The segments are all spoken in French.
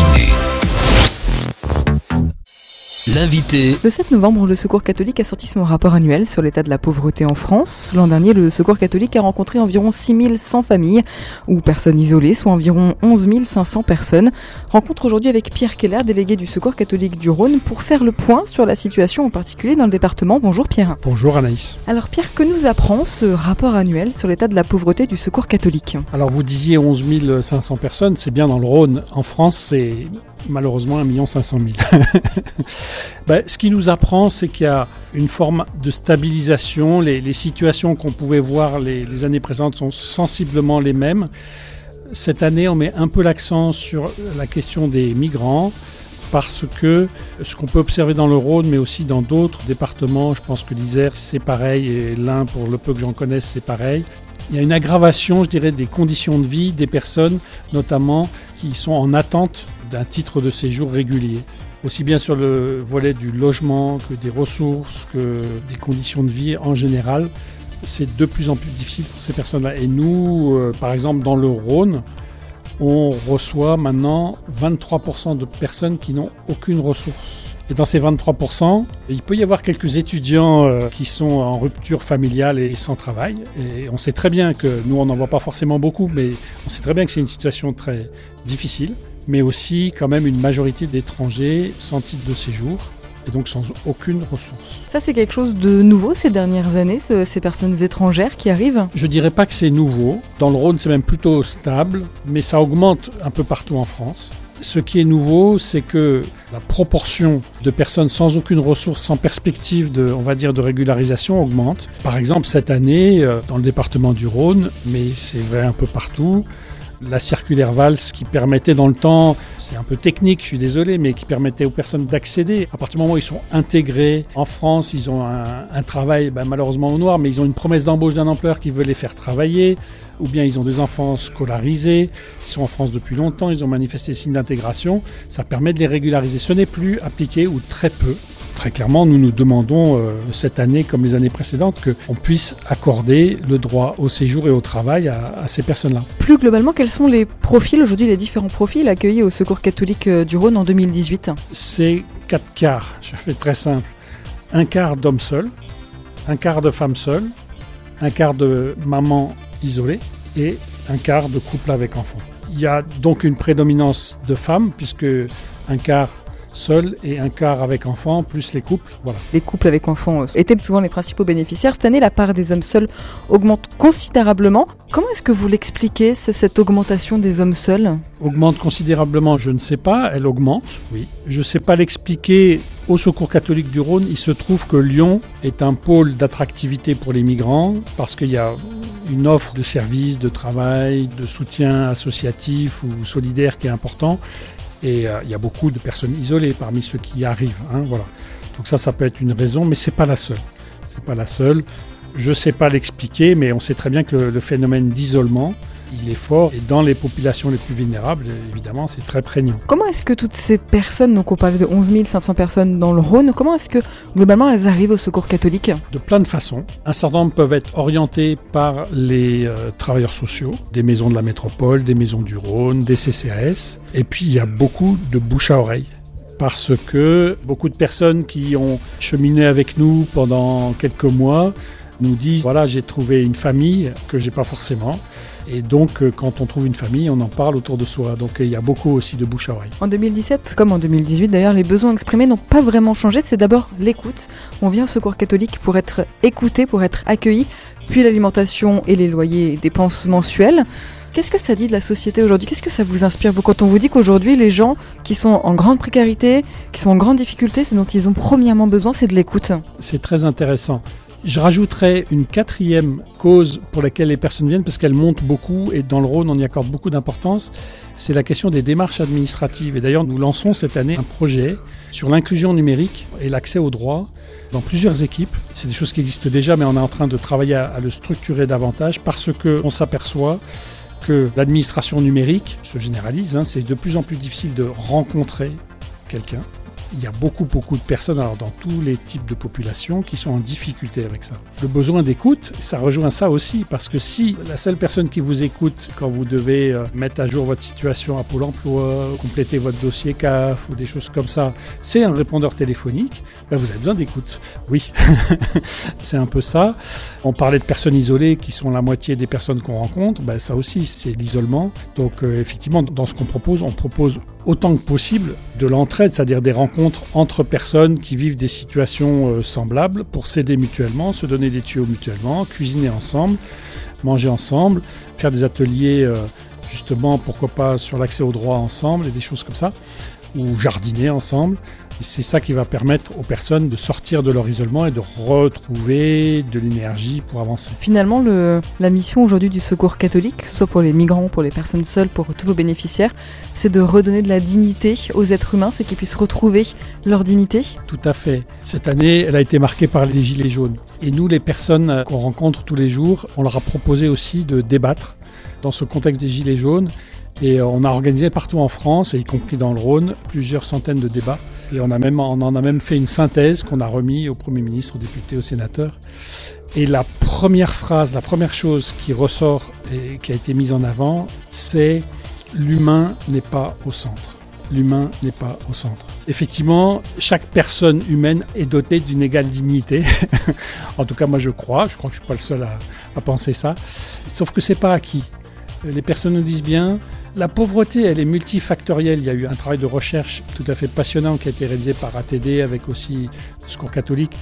matinée. L'invité. Le 7 novembre, le Secours catholique a sorti son rapport annuel sur l'état de la pauvreté en France. L'an dernier, le Secours catholique a rencontré environ 6100 familles ou personnes isolées, soit environ 11 500 personnes. Rencontre aujourd'hui avec Pierre Keller, délégué du Secours catholique du Rhône, pour faire le point sur la situation en particulier dans le département. Bonjour Pierre. Bonjour Anaïs. Alors Pierre, que nous apprend ce rapport annuel sur l'état de la pauvreté du Secours catholique? Alors vous disiez 11 500 personnes, c'est bien dans le Rhône. En France, c'est malheureusement 1 500 000. ben, ce qui nous apprend, c'est qu'il y a une forme de stabilisation. Les, situations qu'on pouvait voir les, années précédentes sont sensiblement les mêmes. Cette année, on met un peu l'accent sur la question des migrants parce que ce qu'on peut observer dans le Rhône, mais aussi dans d'autres départements, je pense que l'Isère c'est pareil, et l'Ain, pour le peu que j'en connaisse, c'est pareil. Il y a une aggravation, je dirais, des conditions de vie des personnes, notamment qui sont en attente d'un titre de séjour régulier. Aussi bien sur le volet du logement que des ressources, que des conditions de vie en général. C'est de plus en plus difficile pour ces personnes-là. Et nous, euh, par exemple, dans le Rhône, on reçoit maintenant 23% de personnes qui n'ont aucune ressource. Et dans ces 23%, il peut y avoir quelques étudiants euh, qui sont en rupture familiale et sans travail. Et on sait très bien que nous, on n'en voit pas forcément beaucoup, mais on sait très bien que c'est une situation très difficile, mais aussi quand même une majorité d'étrangers sans titre de séjour et donc sans aucune ressource. Ça, c'est quelque chose de nouveau ces dernières années, ce, ces personnes étrangères qui arrivent? Je dirais pas que c'est nouveau. Dans le Rhône, c'est même plutôt stable, mais ça augmente un peu partout en France. Ce qui est nouveau, c'est que la proportion de personnes sans aucune ressource, sans perspective de, on va dire, de régularisation augmente. Par exemple, cette année, dans le département du Rhône, mais c'est vrai un peu partout, la circulaire Valls qui permettait dans le temps, c'est un peu technique, je suis désolé, mais qui permettait aux personnes d'accéder. À partir du moment où ils sont intégrés en France, ils ont un, travail ben, malheureusement au noir, mais ils ont une promesse d'embauche d'un employeur qui veut les faire travailler, ou bien ils ont des enfants scolarisés, ils sont en France depuis longtemps, ils ont manifesté signe d'intégration, ça permet de les régulariser. Ce n'est plus appliqué ou très peu Très clairement, nous nous demandons euh, cette année, comme les années précédentes, qu'on puisse accorder le droit au séjour et au travail à, à ces personnes-là. Plus globalement, quels sont les profils aujourd'hui, les différents profils accueillis au Secours catholique du Rhône en 2018 C'est quatre quarts, je fais très simple. Un quart d'hommes seuls, un quart de femmes seules, un quart de mamans isolées et un quart de couples avec enfants. Il y a donc une prédominance de femmes, puisque un quart seuls et un quart avec enfants, plus les couples. Voilà. Les couples avec enfants étaient souvent les principaux bénéficiaires. Cette année, la part des hommes seuls augmente considérablement. Comment est-ce que vous l'expliquez, cette augmentation des hommes seuls? Augmente considérablement, je ne sais pas, elle augmente, oui. Je ne sais pas l'expliquer. Au Secours catholique du Rhône, il se trouve que Lyon est un pôle d'attractivité pour les migrants parce qu'il y a une offre de services, de travail, de soutien associatif ou solidaire qui est important. Et euh, il y a beaucoup de personnes isolées parmi ceux qui arrivent. Hein, voilà. Donc ça, ça peut être une raison, mais c'est pas la seule. C'est pas la seule. Je sais pas l'expliquer, mais on sait très bien que le phénomène d'isolement, il est fort. Et dans les populations les plus vulnérables, évidemment, c'est très prégnant. Comment est-ce que toutes ces personnes, donc on parle de 11 500 personnes dans le Rhône, comment est-ce que globalement elles arrivent au secours catholique? De plein de façons. Un certain nombre peuvent être orientés par les euh, travailleurs sociaux, des maisons de la métropole, des maisons du Rhône, des CCAS. Et puis il y a beaucoup de bouche à oreille parce que beaucoup de personnes qui ont cheminé avec nous pendant quelques mois nous disent voilà j'ai trouvé une famille que j'ai pas forcément. Et donc quand on trouve une famille on en parle autour de soi. Donc il y a beaucoup aussi de bouche à oreille. En 2017 comme en 2018 d'ailleurs les besoins exprimés n'ont pas vraiment changé. C'est d'abord l'écoute. On vient au secours catholique pour être écouté pour être accueilli puis l'alimentation et les loyers et dépenses mensuelles. Qu'est-ce que ça dit de la société aujourd'hui? Qu'est-ce que ça vous inspire? Vous quand on vous dit qu'aujourd'hui les gens qui sont en grande précarité, qui sont en grande difficulté, ce dont ils ont premièrement besoin, c'est de l'écoute. C'est très intéressant. Je rajouterais une quatrième cause pour laquelle les personnes viennent, parce qu'elle monte beaucoup, et dans le Rhône on y accorde beaucoup d'importance, c'est la question des démarches administratives. Et d'ailleurs nous lançons cette année un projet sur l'inclusion numérique et l'accès aux droits dans plusieurs équipes. C'est des choses qui existent déjà, mais on est en train de travailler à, à le structurer davantage, parce qu'on s'aperçoit que l'administration numérique se généralise, hein, c'est de plus en plus difficile de rencontrer quelqu'un. Il y a beaucoup, beaucoup de personnes, alors dans tous les types de populations, qui sont en difficulté avec ça. Le besoin d'écoute, ça rejoint ça aussi, parce que si la seule personne qui vous écoute quand vous devez euh, mettre à jour votre situation à Pôle emploi, compléter votre dossier CAF ou des choses comme ça, c'est un répondeur téléphonique, ben vous avez besoin d'écoute. Oui, c'est un peu ça. On parlait de personnes isolées qui sont la moitié des personnes qu'on rencontre, ben ça aussi c'est l'isolement. Donc euh, effectivement, dans ce qu'on propose, on propose autant que possible de l'entraide, c'est-à-dire des rencontres entre personnes qui vivent des situations euh, semblables pour s'aider mutuellement, se donner des tuyaux mutuellement, cuisiner ensemble, manger ensemble, faire des ateliers euh, justement, pourquoi pas sur l'accès au droit ensemble et des choses comme ça, ou jardiner ensemble. C'est ça qui va permettre aux personnes de sortir de leur isolement et de retrouver de l'énergie pour avancer. Finalement, le, la mission aujourd'hui du Secours catholique, que ce soit pour les migrants, pour les personnes seules, pour tous vos bénéficiaires, c'est de redonner de la dignité aux êtres humains, c'est qu'ils puissent retrouver leur dignité. Tout à fait. Cette année, elle a été marquée par les Gilets jaunes. Et nous, les personnes qu'on rencontre tous les jours, on leur a proposé aussi de débattre dans ce contexte des Gilets jaunes. Et on a organisé partout en France, et y compris dans le Rhône, plusieurs centaines de débats. Et on, en a même fait une synthèse qu'on a remis au Premier ministre, aux députés, aux sénateurs. Et la première phrase, la première chose qui ressort et qui a été mise en avant, c'est l'humain n'est pas au centre. L'humain n'est pas au centre. Effectivement, chaque personne humaine est dotée d'une égale dignité. en tout cas, moi je crois. Je crois que je suis pas le seul à, à penser ça. Sauf que c'est pas acquis. Les personnes nous disent bien, la pauvreté, elle est multifactorielle. Il y a eu un travail de recherche tout à fait passionnant qui a été réalisé par ATD avec aussi le Secours catholique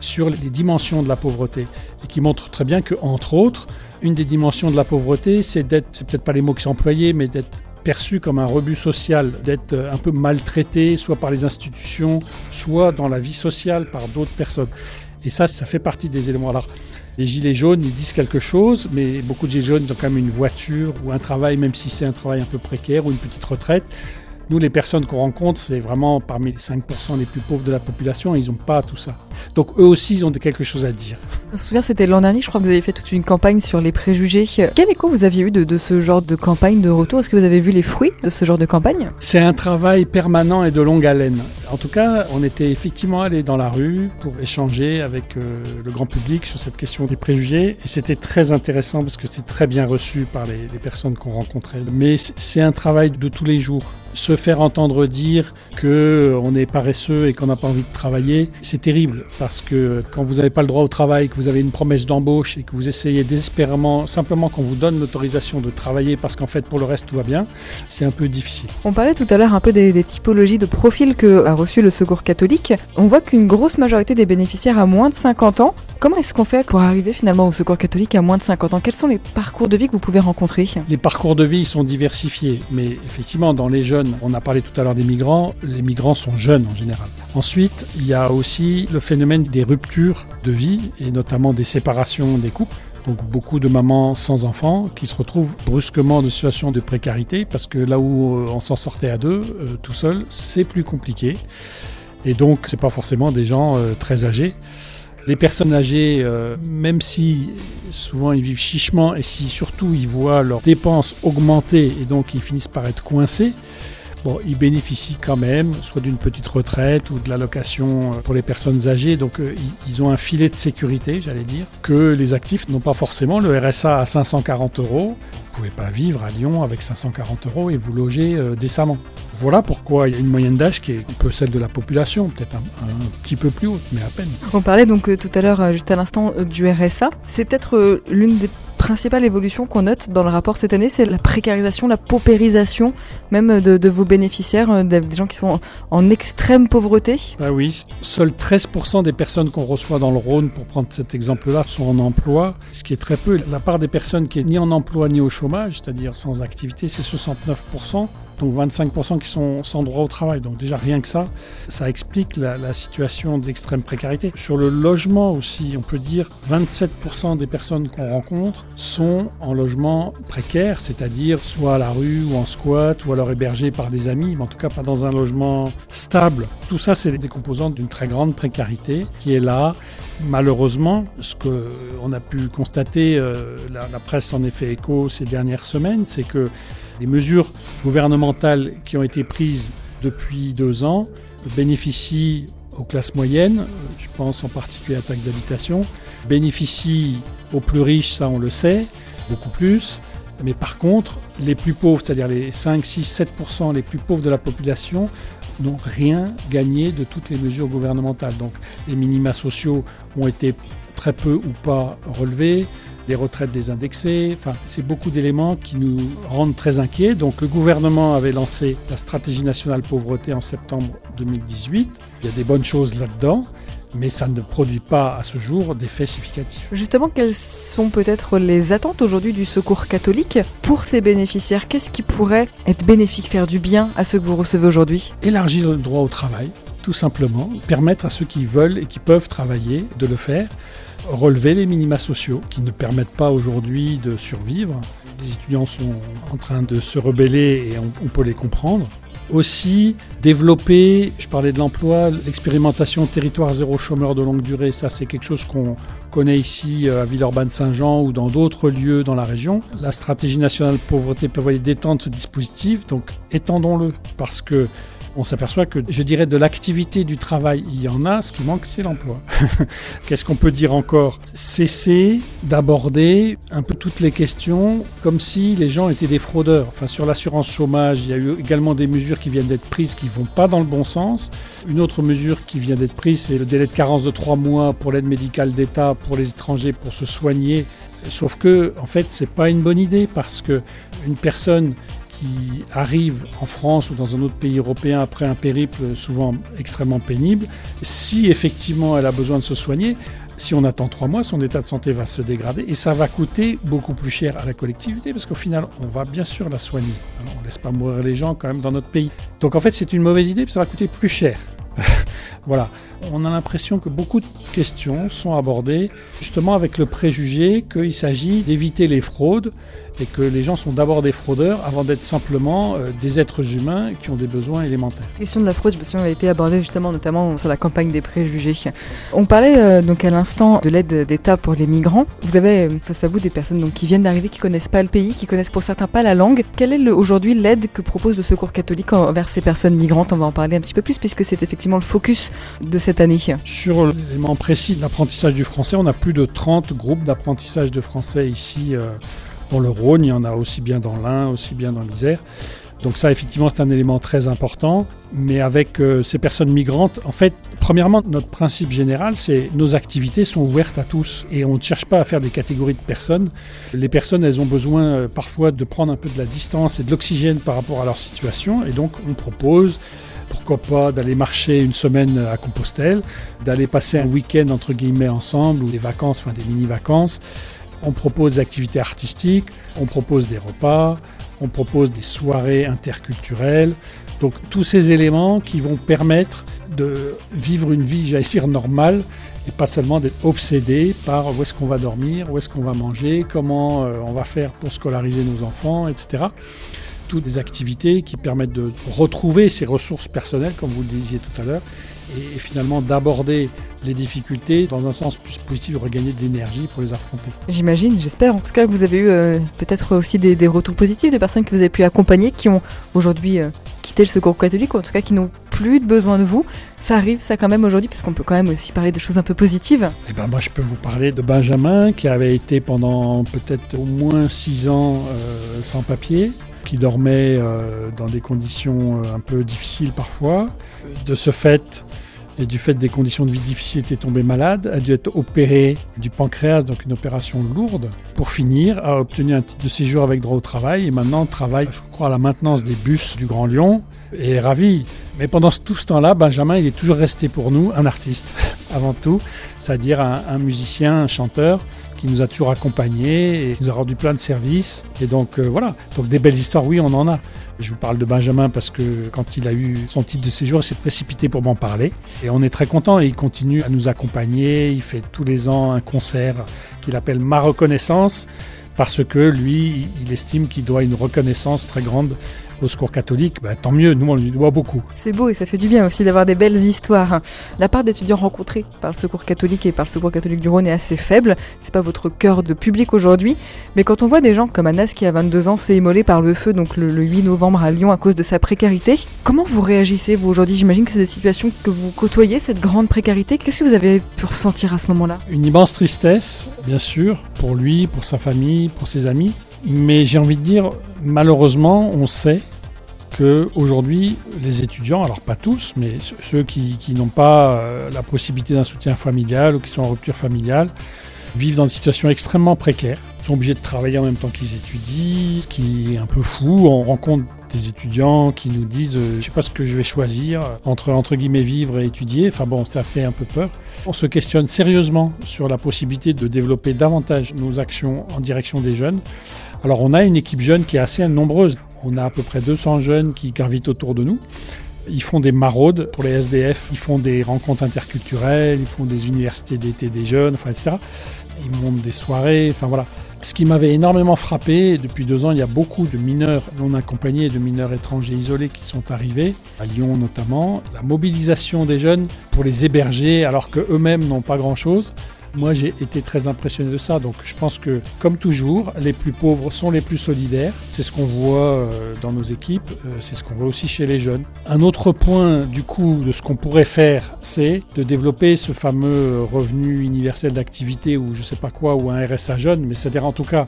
sur les dimensions de la pauvreté et qui montre très bien que, entre autres, une des dimensions de la pauvreté, c'est d'être, c'est peut-être pas les mots qui sont employés, mais d'être perçu comme un rebut social, d'être un peu maltraité, soit par les institutions, soit dans la vie sociale par d'autres personnes. Et ça, ça fait partie des éléments. Les gilets jaunes, ils disent quelque chose, mais beaucoup de gilets jaunes, ont quand même une voiture ou un travail, même si c'est un travail un peu précaire ou une petite retraite. Nous, les personnes qu'on rencontre, c'est vraiment parmi les 5% les plus pauvres de la population, ils n'ont pas tout ça. Donc eux aussi, ils ont quelque chose à dire. Je me souviens, c'était l'an dernier, je crois que vous avez fait toute une campagne sur les préjugés. Quel écho vous aviez eu de, de ce genre de campagne de retour? Est-ce que vous avez vu les fruits de ce genre de campagne? C'est un travail permanent et de longue haleine. En tout cas, on était effectivement allé dans la rue pour échanger avec euh, le grand public sur cette question des préjugés. Et c'était très intéressant parce que c'était très bien reçu par les, les personnes qu'on rencontrait. Mais c'est un travail de tous les jours. Se faire entendre dire que on est paresseux et qu'on n'a pas envie de travailler, c'est terrible parce que quand vous n'avez pas le droit au travail, que vous avez une promesse d'embauche et que vous essayez désespérément simplement qu'on vous donne l'autorisation de travailler parce qu'en fait pour le reste tout va bien, c'est un peu difficile. On parlait tout à l'heure un peu des, des typologies de profils que a reçu le Secours catholique. On voit qu'une grosse majorité des bénéficiaires a moins de 50 ans. Comment est-ce qu'on fait pour arriver finalement au Secours catholique à moins de 50 ans? Quels sont les parcours de vie que vous pouvez rencontrer? Les parcours de vie sont diversifiés, mais effectivement dans les jeunes, on a parlé tout à l'heure des migrants, les migrants sont jeunes en général. Ensuite, il y a aussi le phénomène des ruptures de vie et notamment des séparations des couples. Donc beaucoup de mamans sans enfants qui se retrouvent brusquement dans une situation de précarité parce que là où on s'en sortait à deux, euh, tout seul, c'est plus compliqué. Et donc c'est pas forcément des gens euh, très âgés. Les personnes âgées, euh, même si souvent ils vivent chichement et si surtout ils voient leurs dépenses augmenter et donc ils finissent par être coincés, bon, ils bénéficient quand même soit d'une petite retraite ou de l'allocation pour les personnes âgées. Donc euh, ils ont un filet de sécurité, j'allais dire, que les actifs n'ont pas forcément. Le RSA à 540 euros, vous pouvez pas vivre à Lyon avec 540 euros et vous loger euh, décemment. Voilà pourquoi il y a une moyenne d'âge qui est un peu celle de la population, peut-être un, un, petit peu plus haute, mais à peine. On parlait donc euh, tout à l'heure, euh, juste à l'instant, euh, du RSA. C'est peut-être euh, l'une des principales évolutions qu'on note dans le rapport cette année, c'est la précarisation, la paupérisation même de, de vos bénéficiaires, euh, des gens qui sont en, en extrême pauvreté. Ah oui, seuls 13% des personnes qu'on reçoit dans le Rhône, pour prendre cet exemple-là, sont en emploi, ce qui est très peu. La part des personnes qui est ni en emploi ni au chômage, c'est-à-dire sans activité, c'est 69%. Donc 25% qui sont sans droit au travail. Donc déjà rien que ça, ça explique la, situation d'extrême précarité. Sur le logement aussi, on peut dire 27% des personnes qu'on rencontre sont en logement précaire, c'est-à-dire soit à la rue ou en squat ou alors hébergés par des amis, mais en tout cas pas dans un logement stable. Tout ça, c'est des composantes d'une très grande précarité qui est là. Malheureusement, ce qu'on a pu constater, euh, la, presse en fait écho ces dernières semaines, c'est que les mesures gouvernementales qui ont été prises depuis deux ans, bénéficie aux classes moyennes, je pense en particulier à la taxe d'habitation, bénéficie aux plus riches, ça on le sait, beaucoup plus. Mais par contre, les plus pauvres, c'est-à-dire les 5, 6, 7% les plus pauvres de la population, n'ont rien gagné de toutes les mesures gouvernementales. Donc les minima sociaux ont été très peu ou pas relevés, les retraites désindexées, enfin c'est beaucoup d'éléments qui nous rendent très inquiets. Donc le gouvernement avait lancé la stratégie nationale pauvreté en septembre 2018. Il y a des bonnes choses là-dedans mais ça ne produit pas à ce jour d'effets significatifs. Justement, quelles sont peut-être les attentes aujourd'hui du secours catholique pour ces bénéficiaires? Qu'est-ce qui pourrait être bénéfique, faire du bien à ceux que vous recevez aujourd'hui? Élargir le droit au travail, tout simplement, permettre à ceux qui veulent et qui peuvent travailler de le faire, relever les minima sociaux qui ne permettent pas aujourd'hui de survivre. Les étudiants sont en train de se rebeller et on, peut les comprendre aussi développer, je parlais de l'emploi, l'expérimentation territoire zéro chômeur de longue durée, ça c'est quelque chose qu'on connaît ici euh, à Villeurbanne-Saint-Jean ou dans d'autres lieux dans la région. La stratégie nationale pauvreté prévoyait d'étendre ce dispositif, donc étendons-le parce que on s'aperçoit que, je dirais, de l'activité du travail, il y en a, ce qui manque, c'est l'emploi. Qu'est-ce qu'on peut dire encore? Cesser d'aborder un peu toutes les questions comme si les gens étaient des fraudeurs. Enfin, sur l'assurance chômage, il y a eu également des mesures qui viennent d'être prises qui ne vont pas dans le bon sens. Une autre mesure qui vient d'être prise, c'est le délai de carence de trois mois pour l'aide médicale d'État pour les étrangers pour se soigner. Sauf que, en fait, c'est pas une bonne idée parce que une personne qui arrive en France ou dans un autre pays européen après un périple souvent extrêmement pénible, si effectivement elle a besoin de se soigner, si on attend trois mois, son état de santé va se dégrader et ça va coûter beaucoup plus cher à la collectivité parce qu'au final, on va bien sûr la soigner. on ne laisse pas mourir les gens quand même dans notre pays. Donc en fait, c'est une mauvaise idée, ça va coûter plus cher. voilà. On a l'impression que beaucoup de questions sont abordées justement avec le préjugé qu'il s'agit d'éviter les fraudes et que les gens sont d'abord des fraudeurs avant d'être simplement euh, des êtres humains qui ont des besoins élémentaires. La question de la fraude, je me souviens, a été abordée justement notamment sur la campagne des préjugés. On parlait euh, donc à l'instant de l'aide d'État pour les migrants. Vous avez euh, face à vous des personnes donc, qui viennent d'arriver, qui connaissent pas le pays, qui connaissent pour certains pas la langue. Quelle est aujourd'hui l'aide que propose le Secours catholique envers ces personnes migrantes? On va en parler un petit peu plus puisque c'est effectivement le focus de cette année. Sur l'élément précis de l'apprentissage du français, on a plus de 30 groupes d'apprentissage de français ici dans le Rhône, il y en a aussi bien dans l'Ain, aussi bien dans l'Isère. Donc ça, effectivement, c'est un élément très important. Mais avec euh, ces personnes migrantes, en fait, premièrement, notre principe général, c'est nos activités sont ouvertes à tous et on ne cherche pas à faire des catégories de personnes. Les personnes, elles ont besoin euh, parfois de prendre un peu de la distance et de l'oxygène par rapport à leur situation. Et donc, on propose pourquoi pas d'aller marcher une semaine à Compostelle, d'aller passer un week-end entre guillemets ensemble ou des vacances, enfin des mini-vacances, on propose des activités artistiques, on propose des repas, on propose des soirées interculturelles. Donc tous ces éléments qui vont permettre de vivre une vie, j'allais dire, normale et pas seulement d'être obsédé par où est-ce qu'on va dormir, où est-ce qu'on va manger, comment euh, on va faire pour scolariser nos enfants, etc. Toutes des activités qui permettent de retrouver ses ressources personnelles, comme vous le disiez tout à l'heure, et finalement d'aborder les difficultés dans un sens plus positif, de regagner de l'énergie pour les affronter. J'imagine, j'espère en tout cas que vous avez eu euh, peut-être aussi des, retours positifs de personnes que vous avez pu accompagner qui ont aujourd'hui euh, quitté le secours catholique ou en tout cas qui n'ont plus de besoin de vous. Ça arrive ça quand même aujourd'hui puisqu'on peut quand même aussi parler de choses un peu positives. Eh ben moi je peux vous parler de Benjamin qui avait été pendant peut-être au moins six ans euh, sans papier qui dormait dans des conditions un peu difficiles parfois. De ce fait, et du fait des conditions de vie difficiles était tombé malade, a dû être opéré du pancréas, donc une opération lourde. Pour finir, a obtenu un titre de séjour avec droit au travail et maintenant travaille, je crois, à la maintenance des bus du Grand Lyon et est ravi. Mais pendant tout ce temps-là, Benjamin, il est toujours resté pour nous un artiste, avant tout, c'est-à-dire un, musicien, un chanteur qui nous a toujours accompagnés et qui nous a rendu plein de services. Et donc euh, voilà, donc des belles histoires, oui, on en a. Je vous parle de Benjamin parce que quand il a eu son titre de séjour, il s'est précipité pour m'en parler. Et on est très content et il continue à nous accompagner. Il fait tous les ans un concert qu'il appelle Ma reconnaissance parce que lui, il estime qu'il doit une reconnaissance très grande au secours catholique, bah, tant mieux, nous on lui doit beaucoup. C'est beau et ça fait du bien aussi d'avoir des belles histoires. La part d'étudiants rencontrés par le secours catholique et par le secours catholique du Rhône est assez faible. C'est pas votre cœur de public aujourd'hui, mais quand on voit des gens comme Anas qui a 22 ans s'est immolé par le feu donc le, 8 novembre à Lyon à cause de sa précarité, comment vous réagissez vous aujourd'hui? J'imagine que c'est des situations que vous côtoyez, cette grande précarité. Qu'est-ce que vous avez pu ressentir à ce moment-là? Une immense tristesse, bien sûr, pour lui, pour sa famille, pour ses amis. Mais j'ai envie de dire, malheureusement, on sait que aujourd'hui, les étudiants, alors pas tous, mais ceux qui, n'ont pas euh, la possibilité d'un soutien familial ou qui sont en rupture familiale, vivent dans des situations extrêmement précaires, sont obligés de travailler en même temps qu'ils étudient, ce qui est un peu fou. On rencontre des étudiants qui nous disent euh, je sais pas ce que je vais choisir entre entre guillemets vivre et étudier. Enfin bon, ça fait un peu peur. On se questionne sérieusement sur la possibilité de développer davantage nos actions en direction des jeunes. Alors on a une équipe jeune qui est assez nombreuse. On a à peu près 200 jeunes qui gravitent autour de nous. Ils font des maraudes pour les SDF, ils font des rencontres interculturelles, ils font des universités d'été des jeunes, etc. Ils montent des soirées, enfin voilà. Ce qui m'avait énormément frappé, depuis deux ans, il y a beaucoup de mineurs non accompagnés, de mineurs étrangers isolés qui sont arrivés, à Lyon notamment. La mobilisation des jeunes pour les héberger alors qu'eux-mêmes n'ont pas grand-chose. Moi, j'ai été très impressionné de ça. Donc, je pense que, comme toujours, les plus pauvres sont les plus solidaires. C'est ce qu'on voit euh, dans nos équipes. Euh, c'est ce qu'on voit aussi chez les jeunes. Un autre point, du coup, de ce qu'on pourrait faire, c'est de développer ce fameux revenu universel d'activité ou je sais pas quoi, ou un RSA jeune. Mais c'est-à-dire, en tout cas,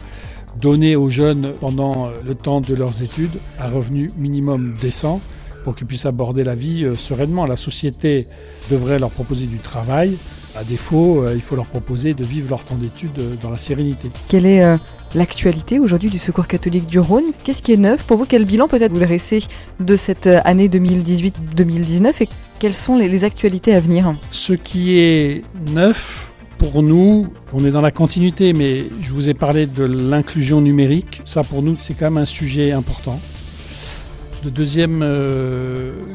donner aux jeunes pendant euh, le temps de leurs études un revenu minimum décent pour qu'ils puissent aborder la vie sereinement. La société devrait leur proposer du travail à défaut, euh, il faut leur proposer de vivre leur temps d'études euh, dans la sérénité. Quelle est euh, l'actualité aujourd'hui du Secours catholique du Rhône? Qu'est-ce qui est neuf? Pour vous, quel bilan peut-être vous dressez de cette année 2018-2019 et quelles sont les, actualités à venir? Ce qui est neuf, pour nous, on est dans la continuité, mais je vous ai parlé de l'inclusion numérique. Ça, pour nous, c'est quand même un sujet important. La deuxième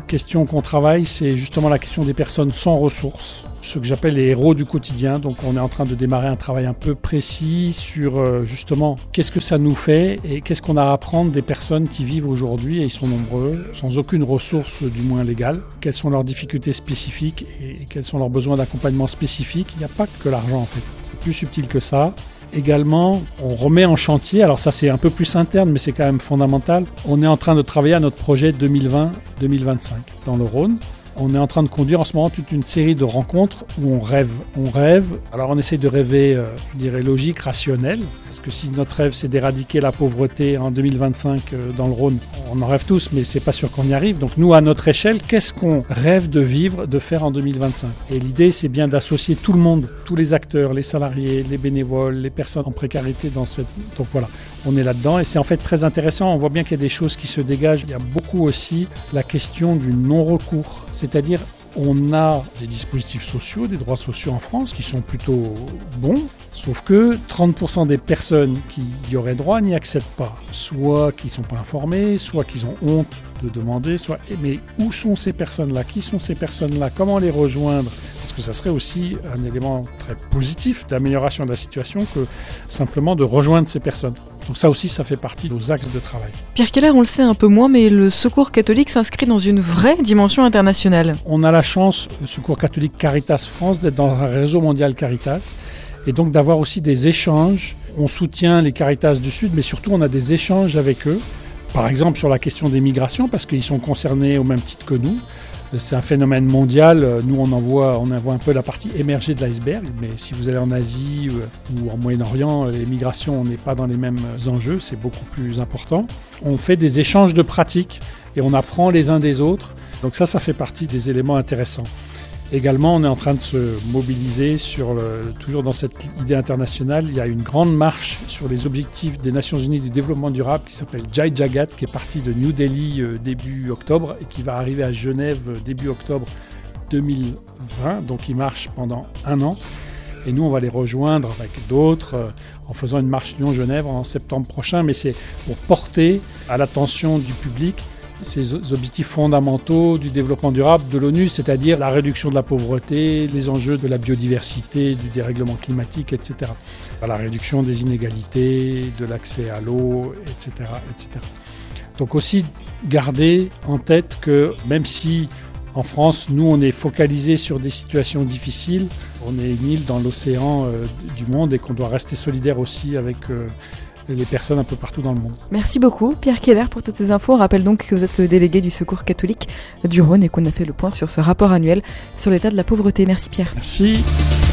question qu'on travaille, c'est justement la question des personnes sans ressources ce que j'appelle les héros du quotidien. Donc on est en train de démarrer un travail un peu précis sur euh, justement qu'est-ce que ça nous fait et qu'est-ce qu'on a à apprendre des personnes qui vivent aujourd'hui, et ils sont nombreux, sans aucune ressource du moins légale. Quelles sont leurs difficultés spécifiques et quels sont leurs besoins d'accompagnement spécifique? Il n'y a pas que l'argent en fait. C'est plus subtil que ça. Également, on remet en chantier, alors ça c'est un peu plus interne mais c'est quand même fondamental, on est en train de travailler à notre projet 2020-2025 dans le Rhône on est en train de conduire en ce moment toute une série de rencontres où on rêve. On rêve, alors on essaie de rêver, euh, je dirais, logique, rationnel. Parce que si notre rêve c'est d'éradiquer la pauvreté en 2025 euh, dans le Rhône, on en rêve tous, mais c'est pas sûr qu'on y arrive. Donc nous, à notre échelle, qu'est-ce qu'on rêve de vivre, de faire en 2025 Et l'idée, c'est bien d'associer tout le monde, tous les acteurs, les salariés, les bénévoles, les personnes en précarité dans cette. Donc voilà, on est là-dedans et c'est en fait très intéressant. On voit bien qu'il y a des choses qui se dégagent. Il y a beaucoup aussi la question du non-recours, c'est-à-dire on a des dispositifs sociaux, des droits sociaux en France qui sont plutôt bons, sauf que 30% des personnes qui y auraient droit n'y accèdent pas. Soit qu'ils ne sont pas informés, soit qu'ils ont honte de demander, soit... Mais où sont ces personnes-là? Qui sont ces personnes-là? Comment les rejoindre? Que ça serait aussi un élément très positif d'amélioration de la situation que simplement de rejoindre ces personnes. Donc ça aussi, ça fait partie de nos axes de travail. Pierre Keller, on le sait un peu moins, mais le secours catholique s'inscrit dans une vraie dimension internationale. On a la chance, le Secours catholique Caritas France, d'être dans un réseau mondial Caritas et donc d'avoir aussi des échanges. On soutient les Caritas du Sud, mais surtout on a des échanges avec eux. Par exemple sur la question des migrations, parce qu'ils sont concernés au même titre que nous. C'est un phénomène mondial. Nous, on en voit, un peu la partie émergée de l'iceberg. Mais si vous allez en Asie euh, ou en Moyen-Orient, les migrations, on n'est pas dans les mêmes enjeux. C'est beaucoup plus important. On fait des échanges de pratiques et on apprend les uns des autres. Donc ça, ça fait partie des éléments intéressants. Également, on est en train de se mobiliser sur, toujours dans cette idée internationale, il y a une grande marche sur les objectifs des Nations Unies du développement durable qui s'appelle Jai Jagat, qui est partie de New Delhi euh, début octobre et qui va arriver à Genève euh, début octobre 2020. Donc il marche pendant un an. Et nous, on va les rejoindre avec d'autres euh, en faisant une marche Lyon-Genève en septembre prochain. Mais c'est pour porter à l'attention du public ces objectifs fondamentaux du développement durable de l'ONU, c'est-à-dire la réduction de la pauvreté, les enjeux de la biodiversité, du dérèglement climatique, etc. La réduction des inégalités, de l'accès à l'eau, etc., etc. Donc aussi garder en tête que même si en France, nous, on est focalisé sur des situations difficiles, on est une île dans l'océan euh, du monde et qu'on doit rester solidaire aussi avec euh, les personnes un peu partout dans le monde. Merci beaucoup Pierre Keller pour toutes ces infos. On rappelle donc que vous êtes le délégué du Secours catholique du Rhône et qu'on a fait le point sur ce rapport annuel sur l'état de la pauvreté. Merci Pierre. Merci.